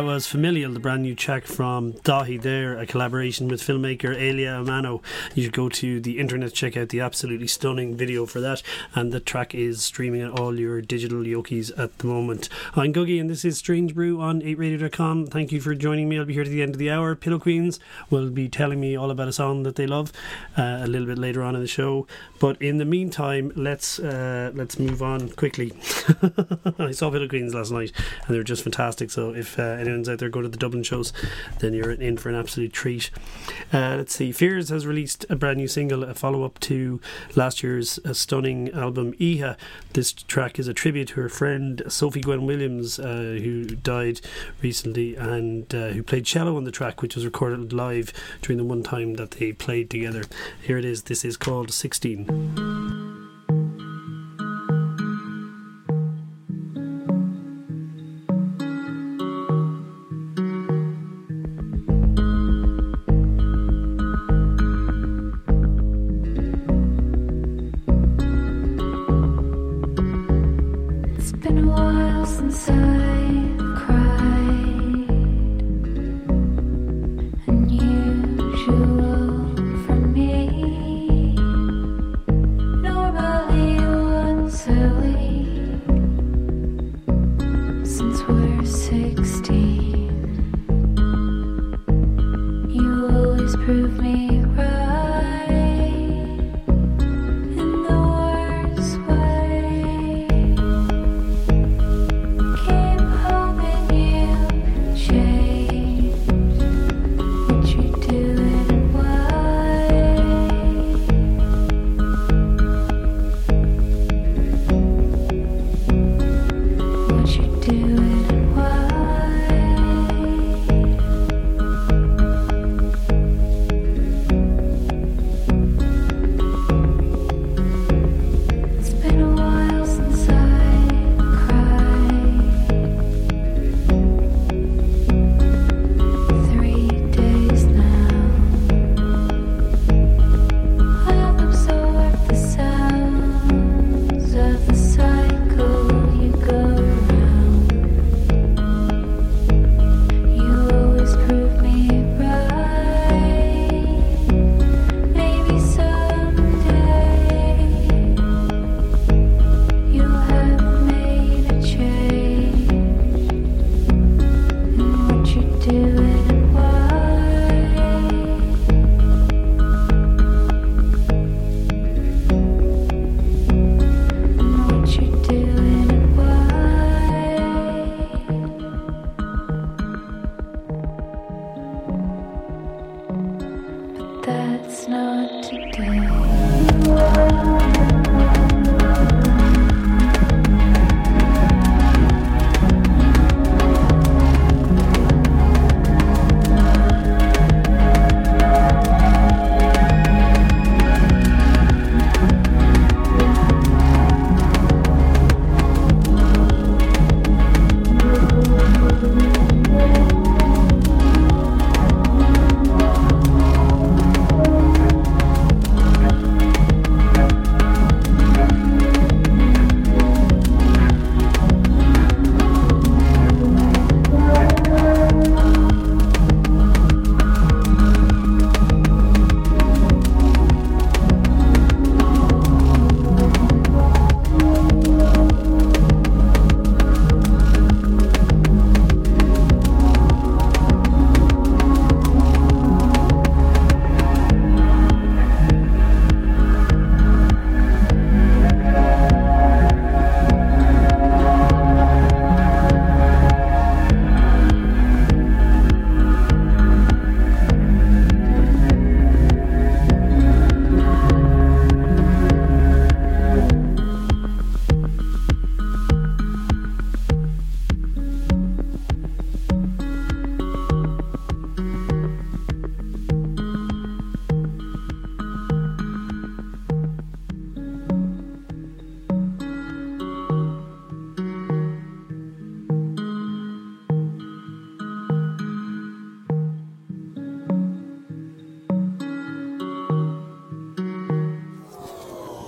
That was Familial, the brand new track from Daithí there, a collaboration with filmmaker Elia Amano. You should go to the internet, check out the absolutely stunning video for that, and the track is streaming at all your digital yokis at the moment. I'm Googie, and this is Strange Brew on 8radio.com. Thank you for joining me. I'll be here to the end of the hour. Pillow Queens will be telling me all about a song that they love uh, a little bit later on in the show. But in the meantime, let's uh, let's move on quickly. I saw Pillow Queens last night, and they were just fantastic. So if uh, anyone's out there go to the Dublin shows, then you're in for an absolute treat. Uh, let's see. Fears has released a brand new single, a follow up to last year's uh, stunning album Oíche. This track is a tribute to her friend Sophie Gwen Williams, uh, who died recently and uh, who played cello on the track, which was recorded live during the one time that they played together. Here it is. This is called 16. So. Música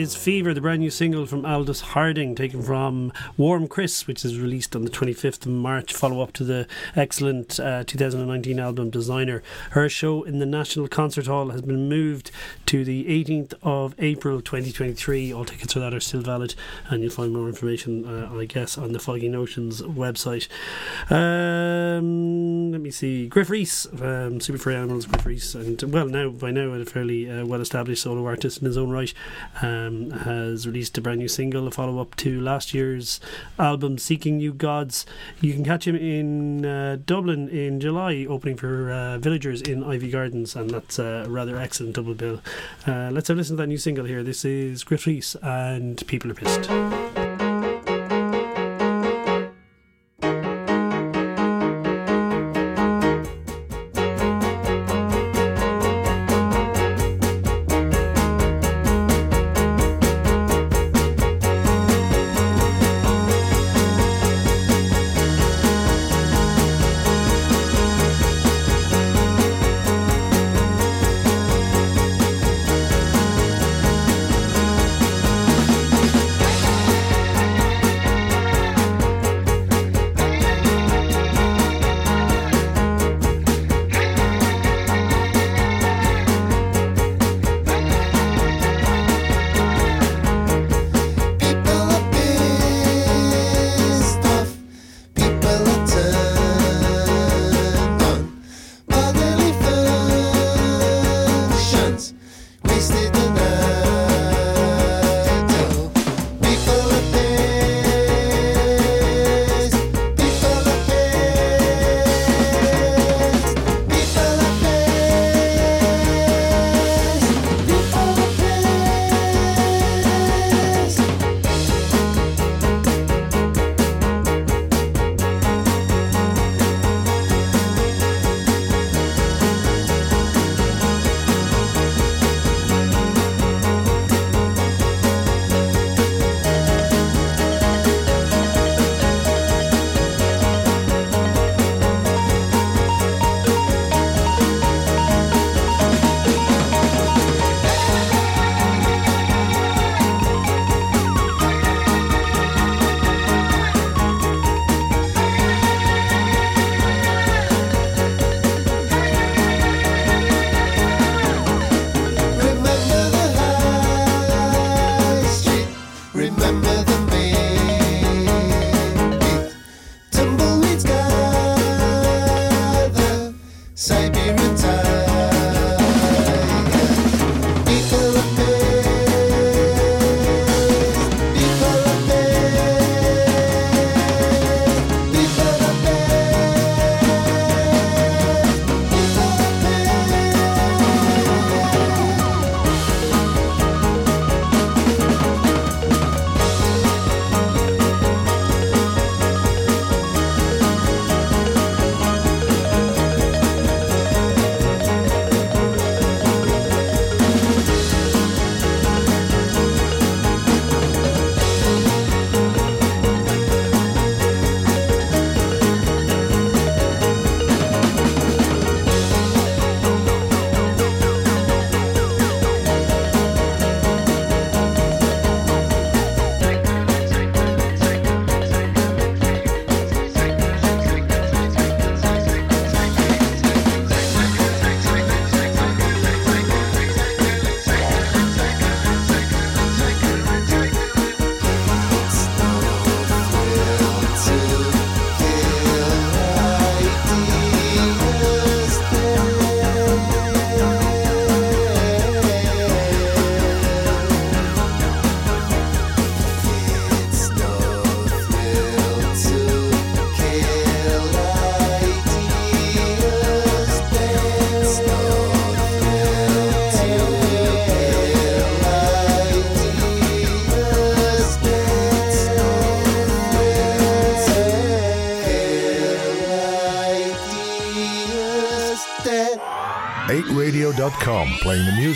Is Fever, the brand new single from Aldous Harding, taken from Warm Chris, which is released on the 25th of March, follow up to the excellent uh, 2019 album Designer. Her show in the National Concert Hall has been moved to the 18th of April 2023. All tickets for that are still valid, and you'll find more information, uh, I guess, on the Foggy Notions website. Um, let me see. Gruff Rhys, um, Super Furry Animals, Gruff Rhys, and well, now by now a fairly uh, well established solo artist in his own right um, has released a brand new single, a follow up to last year's album, Seeking New Gods. You can catch him in uh, Dublin in July, opening for uh, Villagers in Iveagh Gardens, and that's a rather excellent double bill. Uh, let's have a listen to that new single here. This is Gruff Rhys and People Are Pissed.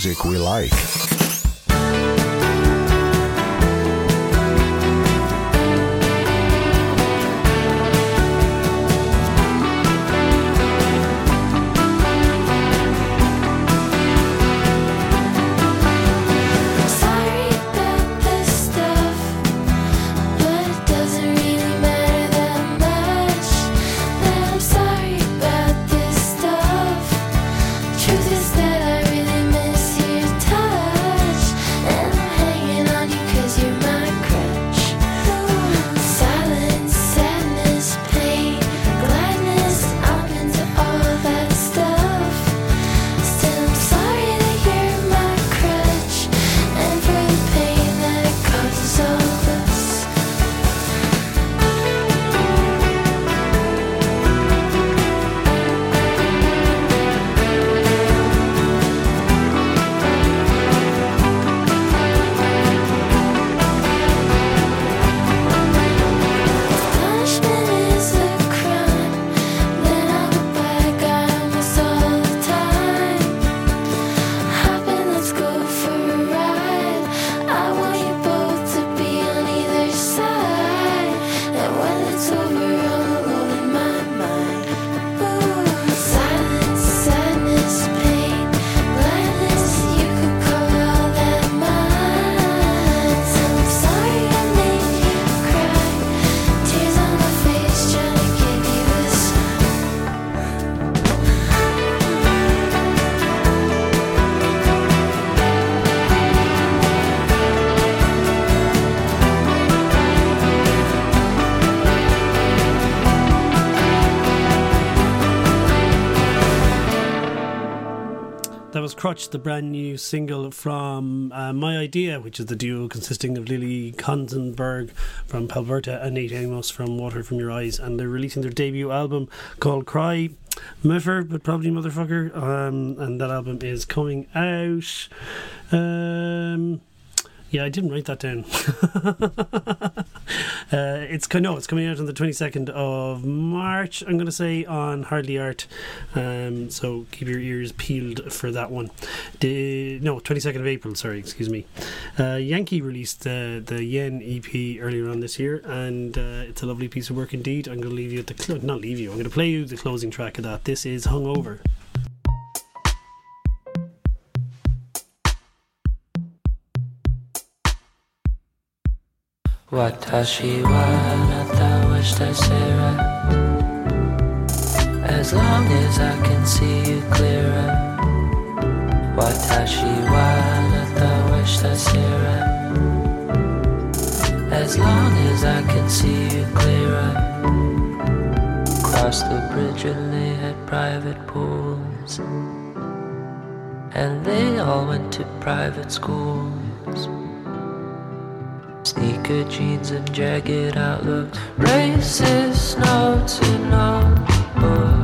Music we like. Crutch, the brand new single from uh, My Idea, which is the duo consisting of Lily Konigsberg from Palberta and Nate Amos from Water From Your Eyes. And they're releasing their debut album called Cry. Muffer, but probably Motherfucker. Um, and that album is coming out. Um, yeah, I didn't write that down. uh, it's no, it's coming out on the twenty second of March. I'm going to say on Hardly Art. Um, so keep your ears peeled for that one. The, no, twenty second of April. Sorry, excuse me. Uh, Yankee released the the Yen EP earlier on this year, and uh, it's a lovely piece of work indeed. I'm going to leave you at the clo- not leave you. I'm going to play you the closing track of that. This is Hungover. 私はあなたをしたせら As long as I can see you clearer 私はあなたをしたせら As long as I can see you clearer Cross the bridge and they had private pools And they all went to private schools Sneaker jeans and jagged outlooks, racist in notebooks. How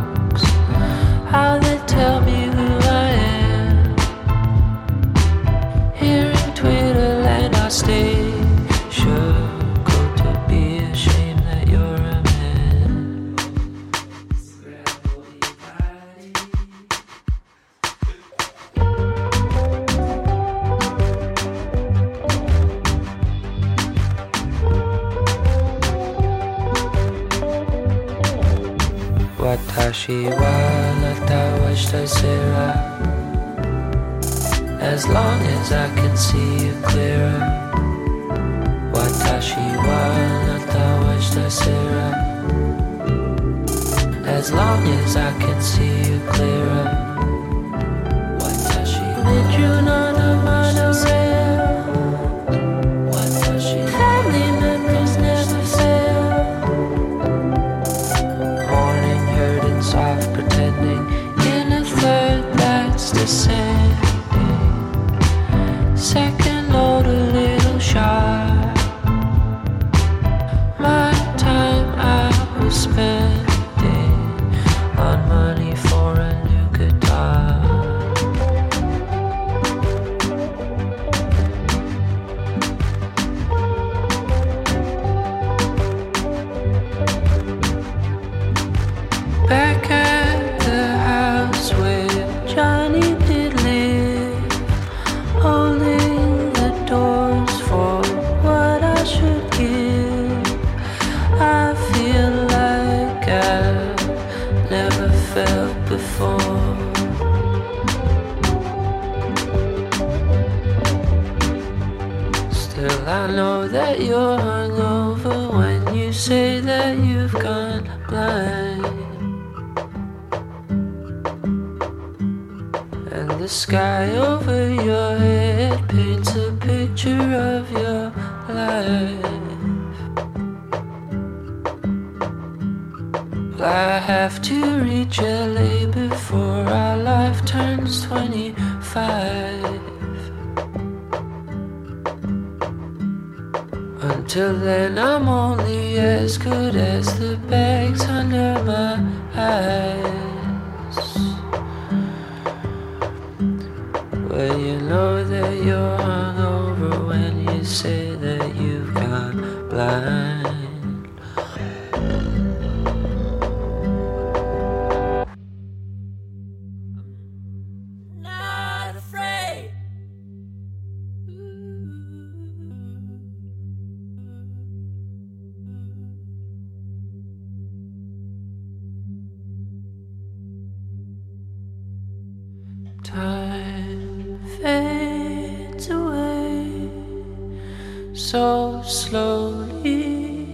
slowly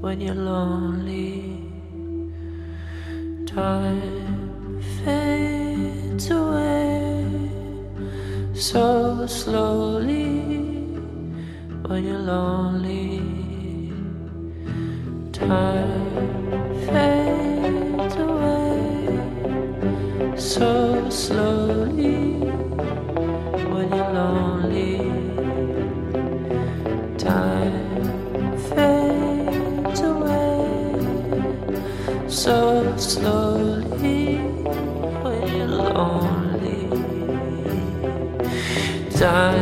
when you're lonely. Time fades away so slowly when you're lonely. Time fades away so slowly. Slowly we're lonely. Die.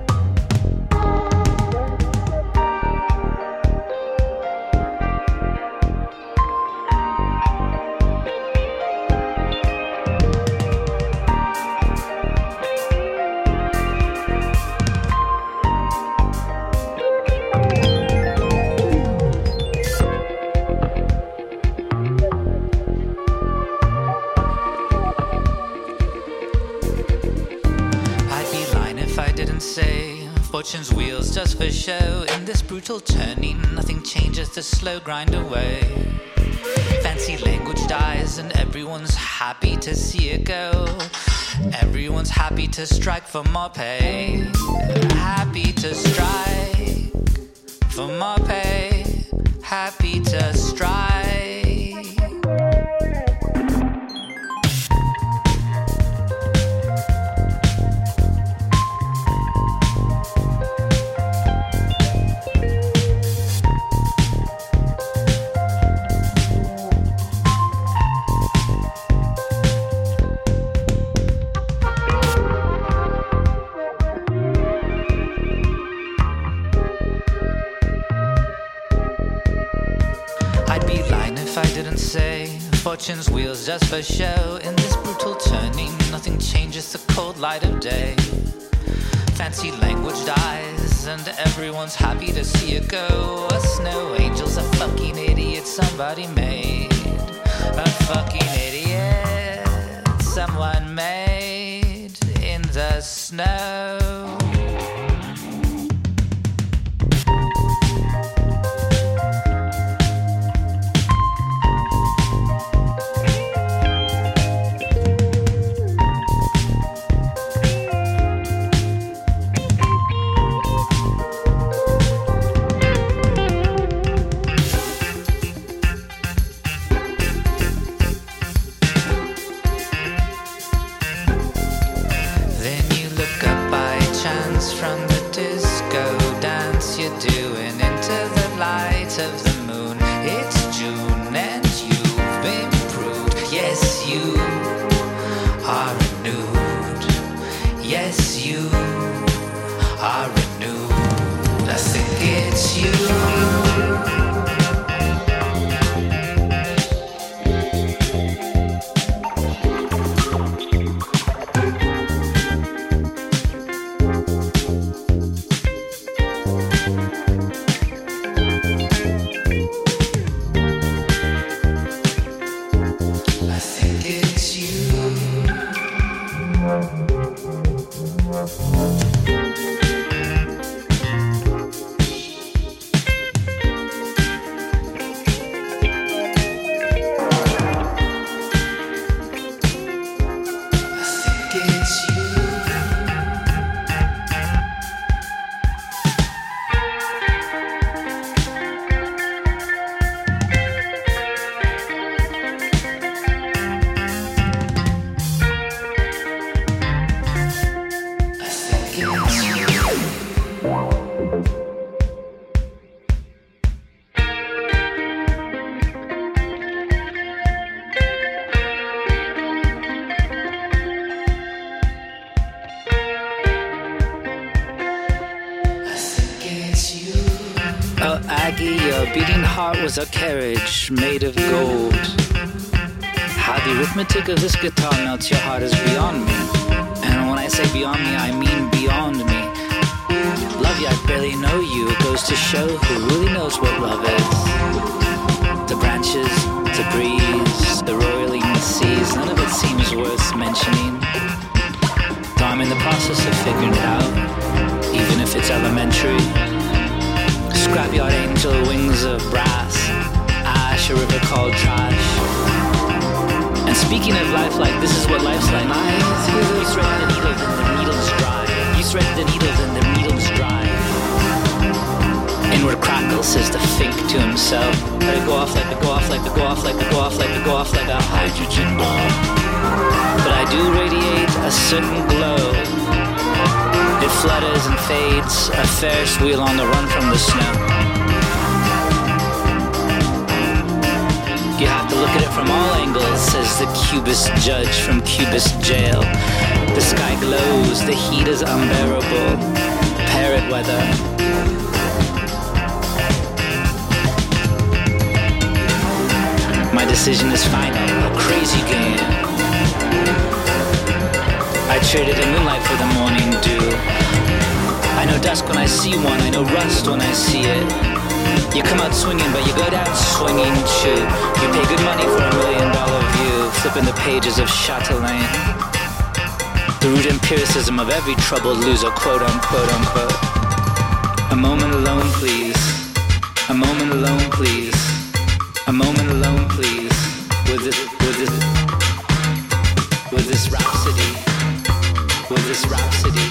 fortune's wheels just for show. In this brutal turning, nothing changes, the slow grind away. Fancy language dies, and everyone's happy to see it go. Everyone's happy to strike for more pay. Happy to strike for more pay. Happy to strike. Fortune's wheels just for show. In this brutal turning, nothing changes the cold light of day. Fancy language dies, and everyone's happy to see it go. A snow angel's a fucking idiot somebody made. A fucking idiot someone made in the snow. From the disco dance. You're doing into the light of the was a carriage made of gold. How the arithmetic of this guitar melts your heart is beyond me. And when I say beyond me, I mean beyond me. Love you, I barely know you. It goes to show who really knows what love is. The branches, speaking of life like this is what life's like. You thread the needle, then the needle's dry. You thread the needle, then the needle's dry. Inward crackle says the fink to himself. Let it go off like it go off like it go off like it go off like it go off like a hydrogen bomb. But I do radiate a certain glow. It flutters and fades, a Ferris wheel on the run from the snow. Look at it from all angles, says the cubist judge from Cubist jail. The sky glows, the heat is unbearable. Parrot weather. My decision is final, a crazy game. I traded in moonlight for the morning dew. I know dusk when I see one, I know rust when I see it. You come out swinging, but you go down swinging too. You pay good money for a million dollar view, flipping the pages of Chatelaine. The root empiricism of every troubled loser, quote unquote unquote. A moment alone, please. A moment alone, please. A moment alone, please. With this, with this, with this rhapsody. With this rhapsody.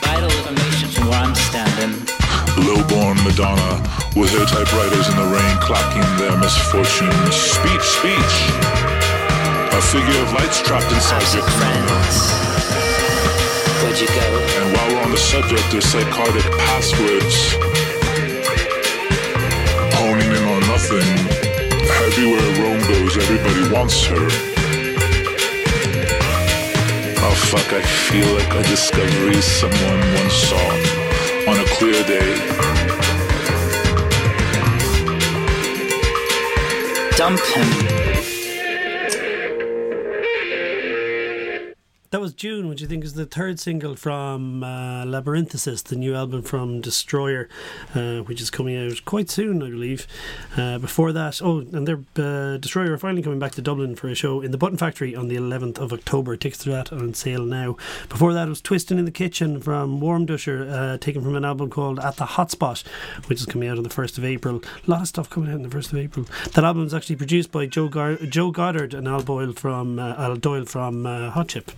Vital information from where I'm standing. Lowborn Madonna with her typewriters in the rain clocking their misfortunes. Speech, speech. A figure of light's trapped inside your friends? Where'd you go? And while we're on the subject of psychotic passwords, honing in on nothing, everywhere Rome goes, everybody wants her. Oh fuck, I feel like a discovery someone once saw clear day. Dump him. June, which I think is the third single from uh, Labyrinthitis, the new album from Destroyer, uh, which is coming out quite soon, I believe. Uh, before that, oh, and they're uh, Destroyer are finally coming back to Dublin for a show in the Button Factory on the 11th of October. Tickets to that are on sale now. Before that, it was Twisting in the Kitchen from Warmduscher, uh, taken from an album called At the Hotspot, which is coming out on the 1st of April. A lot of stuff coming out on the 1st of April. That album is actually produced by Joe, Gar- Joe Goddard and Al Doyle from, uh, Al Doyle from Hot Chip.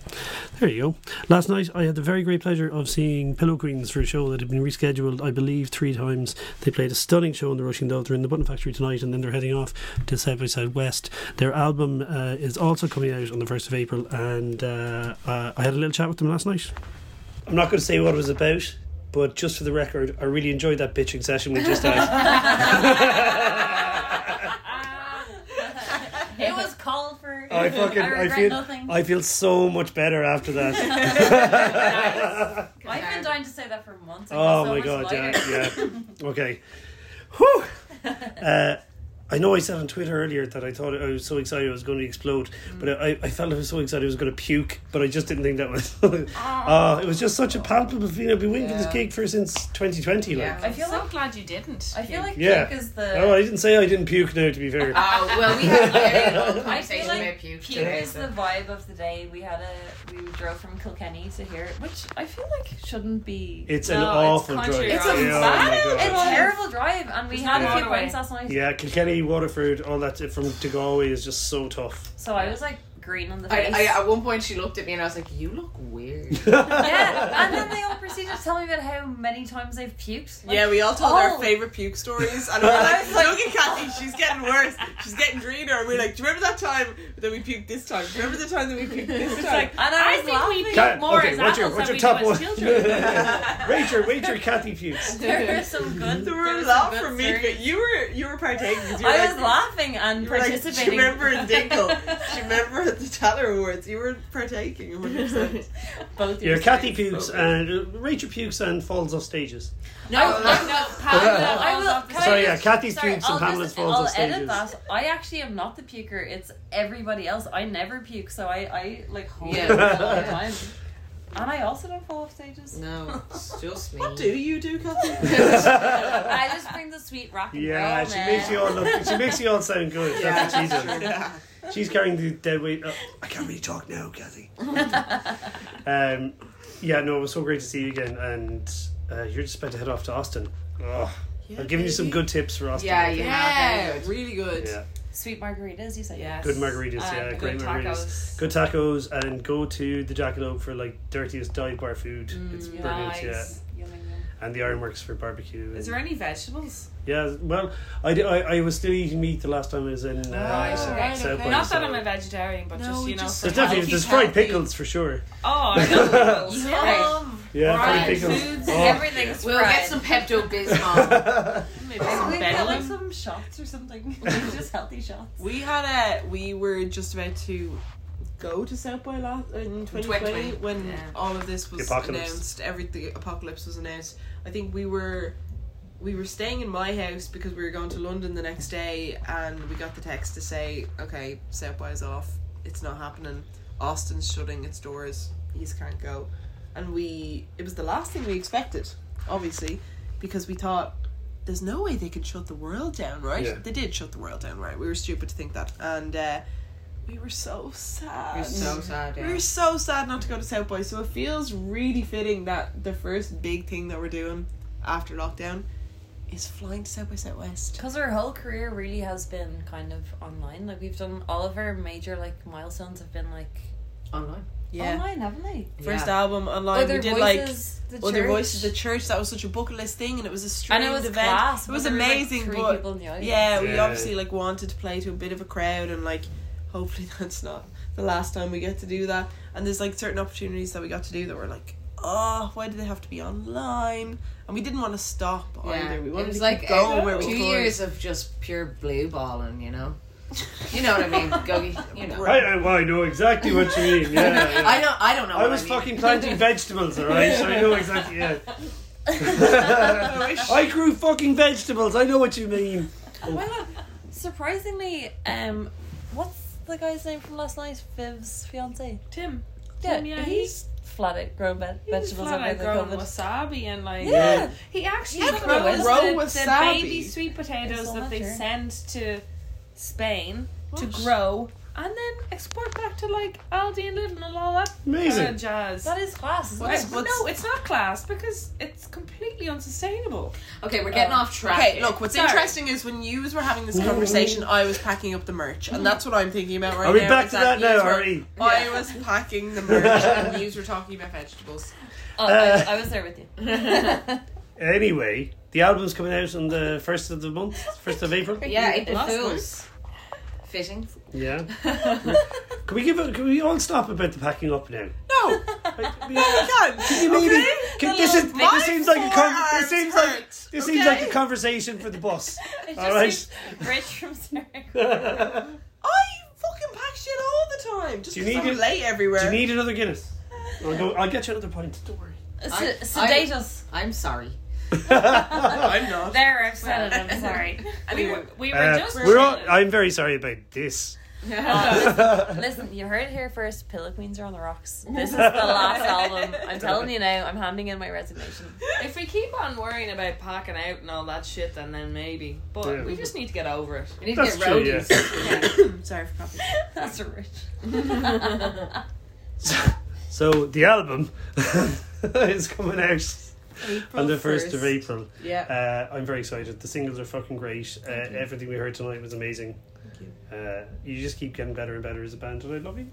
There you go. Last night I had the very great pleasure of seeing Pillow Queens for a show that had been rescheduled, I believe, three times. They played a stunning show in the Roisin Dubh. They're in the Button Factory tonight and then they're heading off to South by Southwest. Their album uh, is also coming out on the 1st of April and uh, uh, I had a little chat with them last night. I'm not going to say what it was about, but just for the record, I really enjoyed that bitching session we just had. It was called for. I fucking I I, feel nothing. I feel so much better after that. I've been dying to say that for months. I Oh so my god, yeah, yeah. Okay. Whew. Uh, I know I said on Twitter earlier that I thought I was so excited I was going to explode, but I, I felt I was so excited I was going to puke, but I just didn't think that was. uh, it was just such a palpable feeling. I've been waiting for this Yeah. gig for since 2020. Like. Yeah. I feel so like glad you didn't. I feel like Yeah. puke is the. Oh, I didn't say I didn't puke now, to be fair. Oh well, we had like, a little I feel conversation like about puke puke today. is the vibe of the day. We had a we drove from Kilkenny to here, which I feel like shouldn't be. It's an awful it's drive. country It's a drive. Yeah, oh bad, my God. it's a terrible drive, and we There's had a few points pints last night. Yeah, Kilkenny, Waterford, all that from to Galway is just so tough. So I was like green on the I, face. I, at one point, she looked at me and I was like, "You look weird." yeah, and then they all proceeded to tell me about how many times they've puked. Like, yeah, we all told oh. our favourite puke stories, and we were I like, was like- "Look at Kathy, she's getting worse. She's getting greener." And we are like, "Do you remember that time that we puked this time? Do you remember the time that we puked this It's time?" like, and I, I was think laughing. we puke Cat- more okay, as what's your- adults what's than your top one? children. Rate your, rate your Kathy pukes. there were some good. there there were were a lot good from me, but you were you were partaking. 'cause You were I like, was laughing and you were like, "Do you participating. remember in Dingle? Do you remember at the Taller Awards, you were partaking 100%. Both You're Kathy sides. pukes and uh, Rachel pukes and falls off stages. No, no, no, Pamela. I will. can I Sorry, yeah, just- Kathy's sorry, pukes and I'll Pamela's just- falls I'll off edit stages. that. I actually am not the puker. It's everybody else. I never puke, so I, I like hold Yeah. it for a long time. And I also don't fall off stages. No, it's just me. what do you do, Kathy? I just bring the sweet rock and Yeah, roll, she man. makes you all look. She makes you all sound good. That's what she does. yeah. She's carrying the dead weight. Oh, I can't really talk now, Kathy. um, yeah, no, it was so great to see you again, and uh, you're just about to head off to Austin. Oh, Yeah, I'm giving you some good tips for Austin. Yeah, I think. yeah. Yeah, really good. yeah. Sweet margaritas, you said. Yes. Good margaritas, And yeah, good great margaritas. tacos. Good tacos, and go to the Jackalope for like dirtiest dive bar food. it's brilliant, yeah. Yum, yum, yum. And the Ironworks for barbecue. Is there any vegetables? Yeah, well, I, di- I, I was still eating meat the last time I was in uh, Right, okay. right, South okay. by, Not so- that I'm a vegetarian, but No, just you know. just for There's definitely there's fried pickles for sure. Oh, I know pickles. Yum. Yeah, Fried fried pickles. foods, Oh. Everything's We'll fried. get some Pepto Bismol. Maybe some we get like some shots or something. just healthy shots. We had a. We were just about to go to South by last in 2020 2020, when yeah. all of this was announced. Everything apocalypse was announced. I think we were. We were staying in my house because we were going to London the next day, and we got the text to say, "Okay, South by is off. It's not happening. Austin's shutting its doors. You can't go." And we, it was the last thing we expected, obviously, because we thought there's no way they could shut the world down, right? Yeah. They did shut the world down, right? We were stupid to think that, and uh, we were so sad. You're so sad, We yeah. were so sad not to go to South by. So it feels really fitting that the first big thing that we're doing after lockdown is flying to South by Southwest. Because our whole career really has been kind of online. Like we've done all of our major like milestones have been like Online. Yeah. online, haven't they? First Yeah. album online. Other we did voices, like the other church. voices, the church. That was such a bucket list thing, and it was a strange and it was event. class. It was but there like, amazing, but people in the audience. yeah, we Yeah. obviously like wanted to play to a bit of a crowd, and like hopefully that's not the last time we get to do that. And there's like certain opportunities that we got to do that were like, oh, why do they have to be online? And we didn't want to stop Yeah. either. We It wanted was to like keep going uh, where we two could. years of just pure blue balling, you know. You know what I mean? Go, you know. I, I, well, I know exactly what you mean. Yeah, yeah. I don't. I don't know. I what was mean. fucking planting vegetables, alright? So I know exactly. Yeah. I grew fucking vegetables. I know what you mean. Well, surprisingly, um, what's the guy's name from last night? Viv's fiance. Tim. Yeah, Tim, yeah, he's flat out grown ve- He vegetables flat over out the growing COVID. wasabi and like Yeah. he actually Yeah, grows grow the, the baby sweet potatoes It's that they water. send to Spain to grow and then export back to like Aldi and Lidl and all that Amazing. kind of jazz. That is class. Isn't What's- it? But no, it's not class because it's completely unsustainable. Okay, we're getting Oh. off track. Okay, here. look, what's Sorry. interesting is when you were having this conversation, I was packing up the merch, and that's what I'm thinking about right now. Are we now. back to that now, yous were- are we? I was packing the merch, and you were talking about vegetables. Oh, Uh, I, I was there with you. Anyway, the album's coming out on the first of the month, first of April. Yeah, April Last Fools. Fitting. Yeah. can we give? A, can we all stop about the packing up now? No, I- no, we can't. Can you maybe? Can, this is this seems like a con- this seems like hurt, this seems like a conversation for the bus. It All just right. rich from Sarah. I fucking pack shit all the time. Just Do you need I'm it- late everywhere. Do you need another Guinness? I'll, go, I'll get you another pint. Don't worry. Se- I- sedate us. I'm sorry. I'm not. There, I've said it. I'm sorry. we were, we were Uh, just. we're all. I'm very sorry about this. Uh, listen, you heard it here first. Pillow Queens are on the rocks. This is the last album. I'm telling you now. I'm handing in my resignation. If we keep on worrying about packing out and all that shit, then then maybe. But Yeah. we just need to get over it. We need That's to get true, roadies. Sorry for copying. That's a rich. So the album is coming out April on the first of April. Yeah. Uh, I'm very excited. The singles are fucking great. Uh, everything we heard tonight was amazing. Thank Uh, you just keep getting better and better as a band, and I love you.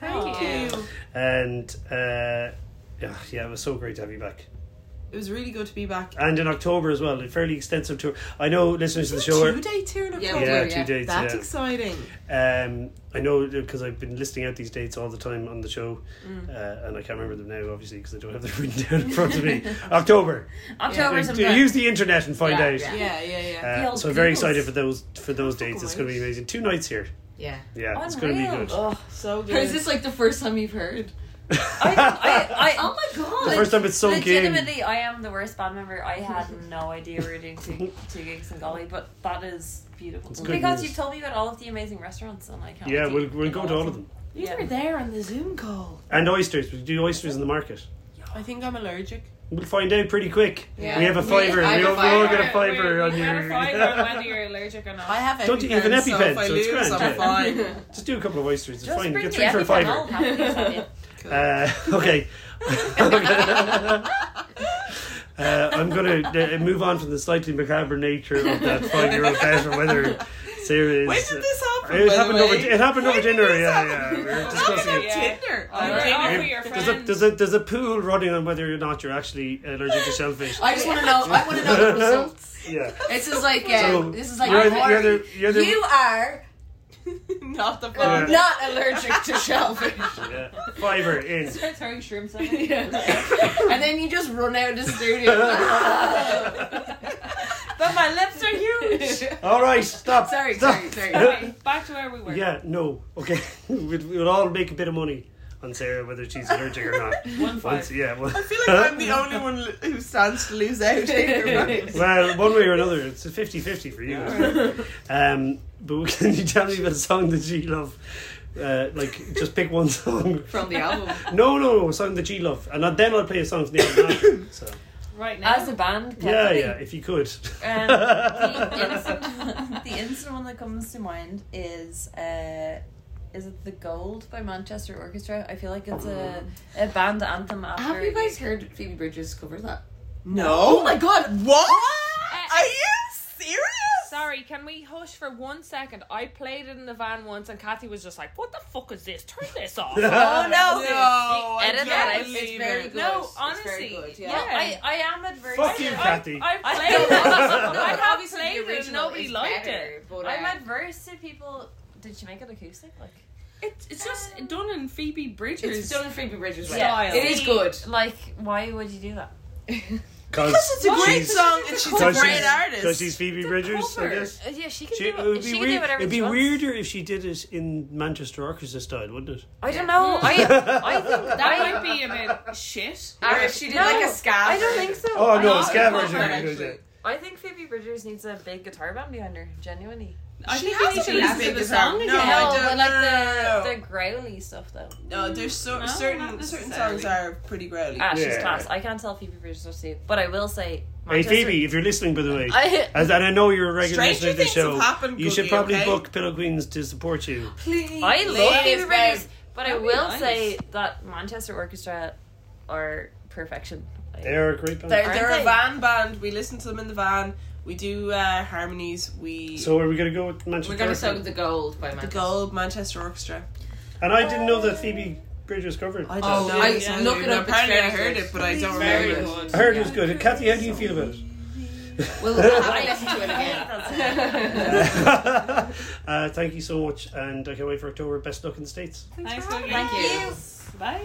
Thank you. And uh, yeah, yeah, it was so great to have you back. It was really good to be back. And in October as well, a fairly extensive tour. I know listeners to the show. Two day tour in Yeah, October. we yeah, two yeah. dates. That's yeah. exciting. Um, I know because I've been listing out these dates all the time on the show, Mm. uh, and I can't remember them now, obviously, because I don't have them written down in front of me. October. October sometime. Use the internet and find Yeah, out. yeah. Yeah, yeah, yeah. Uh, so I'm very excited for those for those dates. It's going to be amazing. Two nights here. Yeah. Yeah, it's going to be good. Oh, so good. Or is this like the first time you've heard? I, I, I, Oh my god. The first time it's so in. Legitimately, I am the worst band member. I had no idea we were doing two, two gigs in Galway, but that is beautiful. It's Because news. you've told me about all of the amazing restaurants, and I can't. Yeah, we'll, we'll go to all of them. You Yeah. were there on the Zoom call. And oysters. We do oysters in the market. I think I'm allergic. We'll find out pretty quick. Yeah. We have a We- fiver. We, have all, we all fiver. get a fiver on we your. had a fiver whether you're allergic or not. I have Don't you- you have an EpiPen, so EpiPen, if I so it's grand, I'm yeah. fine. Just do a couple of oysters. It's Just fine. bring Get the three for a EpiPen, I'll fiver. Happily sell you. Uh, okay. uh, I'm going to uh, move on from the slightly macabre nature of that five-year-old bet or whether Sarah is. When did this happen? It by the happened over. It happened over When dinner. Yeah, happen? yeah. We were discussing it. Tinder? On we're with your There's a, friends. there's, a, there's a pool running on whether or not you're actually allergic to shellfish. I just want to know. I want to know the results. Yeah. This is like. Uh, So, this is like. you're a the- you're the- you're the- you are Not the Yeah. not allergic to shellfish. Yeah. Fiver in. Start throwing shrimps at me. and then you just run out of the studio. But my lips are huge. All right, stop. sorry, stop. sorry, sorry. Okay, back to where we were. Yeah, no. Okay. we'd, we'd all make a bit of money on Sarah whether she's allergic or not. One Once, five. yeah. Well, I feel like I'm the only one who stands to lose out well, one way or another, it's a 50 50 for you. Um, but can you tell me about a song that you love? Uh, like, just pick one song. From the album. No, no, no, a song that you love. And then I'll play a song from the album. So, Right now. As a band, yeah, yeah, if you could. Um, the, instant, the instant one that comes to mind is uh, is it the Gold by Manchester Orchestra? I feel like it's a, a band anthem after. Have you guys heard Phoebe Bridgers cover that? No. Oh my god! What? Uh, Are you serious? Sorry, can we hush for one second? I played it in the van once, and Kathy was just like, "What the fuck is this? Turn this off." Oh no! No, Edit that out. It's very good. No, It's honestly, very good. Yeah, Yeah. I, I am adverse. Fuck you, I, Kathy. I I played it. no, I have obviously played it. and Nobody liked better, it. But, I'm uh, adverse to people. Did she make it acoustic? Like, It's it's just done in Phoebe Bridgers. it's done in Phoebe Bridgers way. Style. It is good. like, why would you do that? Because It's a great she's, song and she's a great she's, artist. because she's Phoebe Bridgers, I cover. guess. Uh, yeah, she can She, do it it. would She be can weird. do whatever It'd be she wants. weirder if she did it in Manchester Orchestra style, wouldn't it? I don't know. I I think That I, might be a bit shit. Or if she did No, like a ska. I don't think so. Oh no, I a think- ska version. would be good, yeah. I think Phoebe Bridgers needs a big guitar band behind her. Genuinely. I She think has we need a to big listen to big the guitar. song No, again. I no, don't but like know. the the growly stuff though. No, there's so, No, certain certain songs are pretty growly. Ah, she's Yeah. class. I can't tell Phoebe Bridgers what to do, but I will say. Hey Phoebe, if you're listening, by the way, I, as, and I know you're a regular Stranger listener to the show, happened, you should probably okay? book Pillow Queens to support you. Please. I love Ladies, Phoebe Bridgers, but I That'd be will nice. say that Manchester Orchestra are perfection. Like, They're a great band. They're, they're they? a van band. We listen to them in the van. We do uh, harmonies. We So are we going to go with Manchester We're gonna Orchestra? sing the gold by the Manchester. Gold Manchester Orchestra. And I didn't know that Phoebe Bridgers covered. I it. don't Oh, know. I- Yeah. look it up, it's Apparently, I very heard good. it, but I don't Very remember. it. good. I heard it was good. Kathy, how do you feel about it? We'll, we'll have to listen to it again. uh, thank you so much, and I can't wait for October. Best luck in the States. Thanks, Dougie. Thank you. Bye.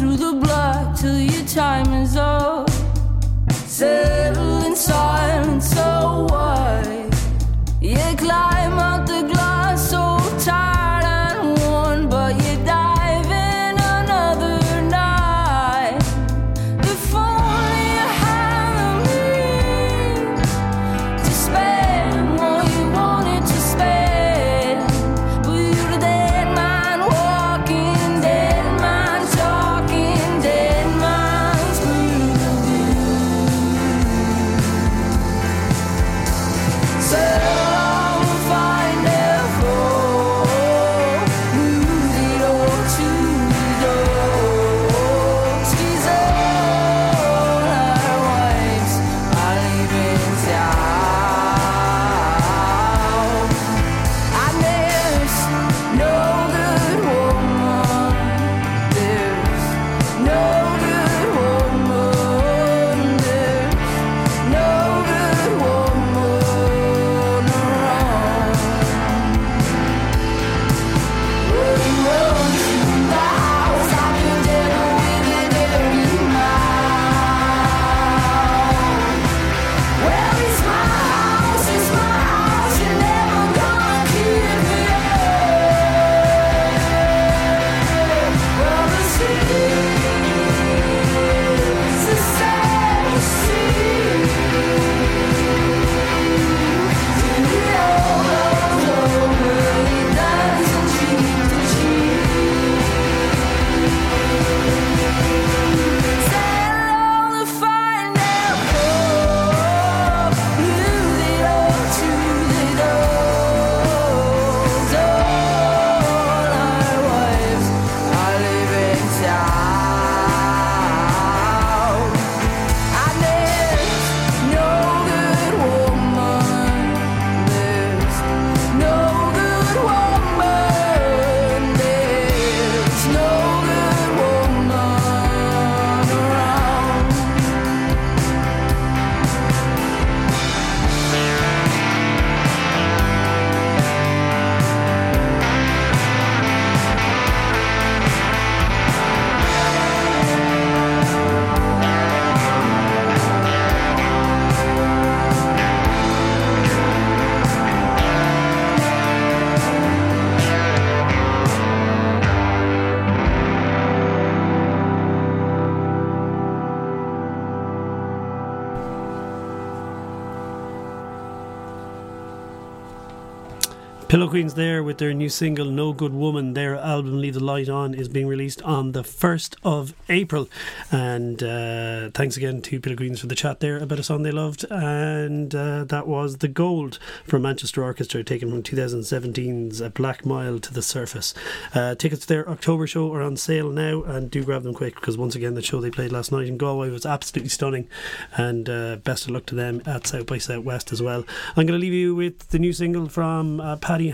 through the blood till your time is up. Settle inside. Queens there with their new single No Good Woman. Their album Leave the Light On is being released on the 1st of April. And uh, thanks again to Pillow Queens for the chat there about a song they loved. And uh, that was The Gold from Manchester Orchestra, taken from 2017's A Black Mile to the Surface. Uh, tickets to their October show are on sale now, and do grab them quick because once again, the show they played last night in Galway was absolutely stunning. And uh, best of luck to them at South by Southwest as well. I'm going to leave you with the new single from uh, Paddy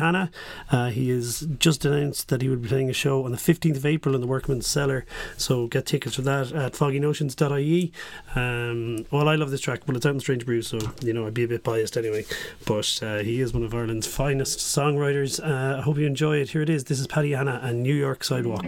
Uh, he has just announced that he will be playing a show on the 15th of April in the Workman's Cellar. So get tickets for that at foggynotions.ie. Um, well, I love this track, but it's out in Strange Brew, so you know I'd be a bit biased anyway. But uh, he is one of Ireland's finest songwriters. Uh, I hope you enjoy it. Here it is. This is Paddy Hanna and New York Sidewalk.